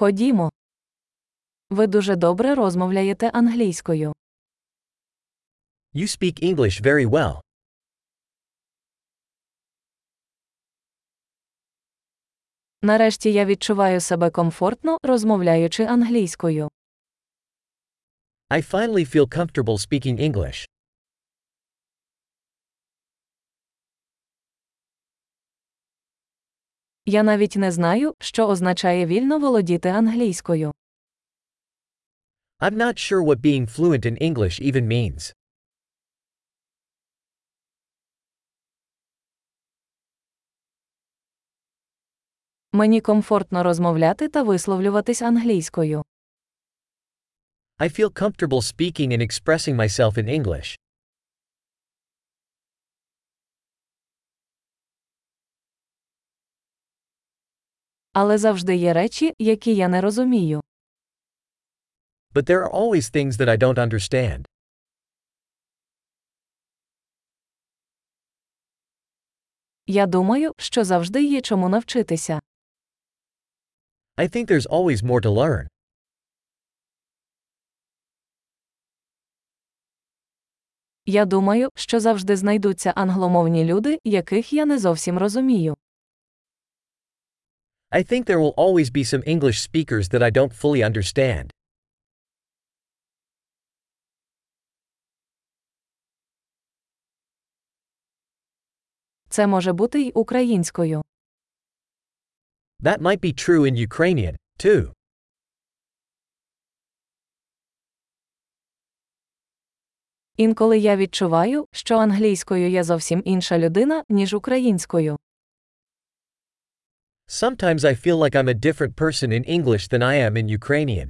Ходімо. Ви дуже добре розмовляєте англійською. You speak English very well. Нарешті я відчуваю себе комфортно, розмовляючи англійською. I finally feel comfortable speaking English. Я навіть не знаю, що означає вільно володіти англійською. I'm not sure what being fluent in English even means. Мені комфортно розмовляти та висловлюватись англійською. I feel comfortable speaking and expressing myself in English. Але завжди є речі, які я не розумію. But there are always things that I don't understand. Я думаю, що завжди є чому навчитися. I think there's always more to learn. Я думаю, що завжди знайдуться англомовні люди, яких я не зовсім розумію. I think there will always be some English speakers that I don't fully understand. Це може бути й українською. That might be true in Ukrainian, too. Інколи я відчуваю, що англійською я зовсім інша людина, ніж українською. Sometimes I feel like I'm a different person in English than I am in Ukrainian.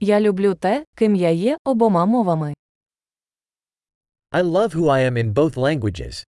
Я люблю те, ким я є обома мовами. I love who I am in both languages.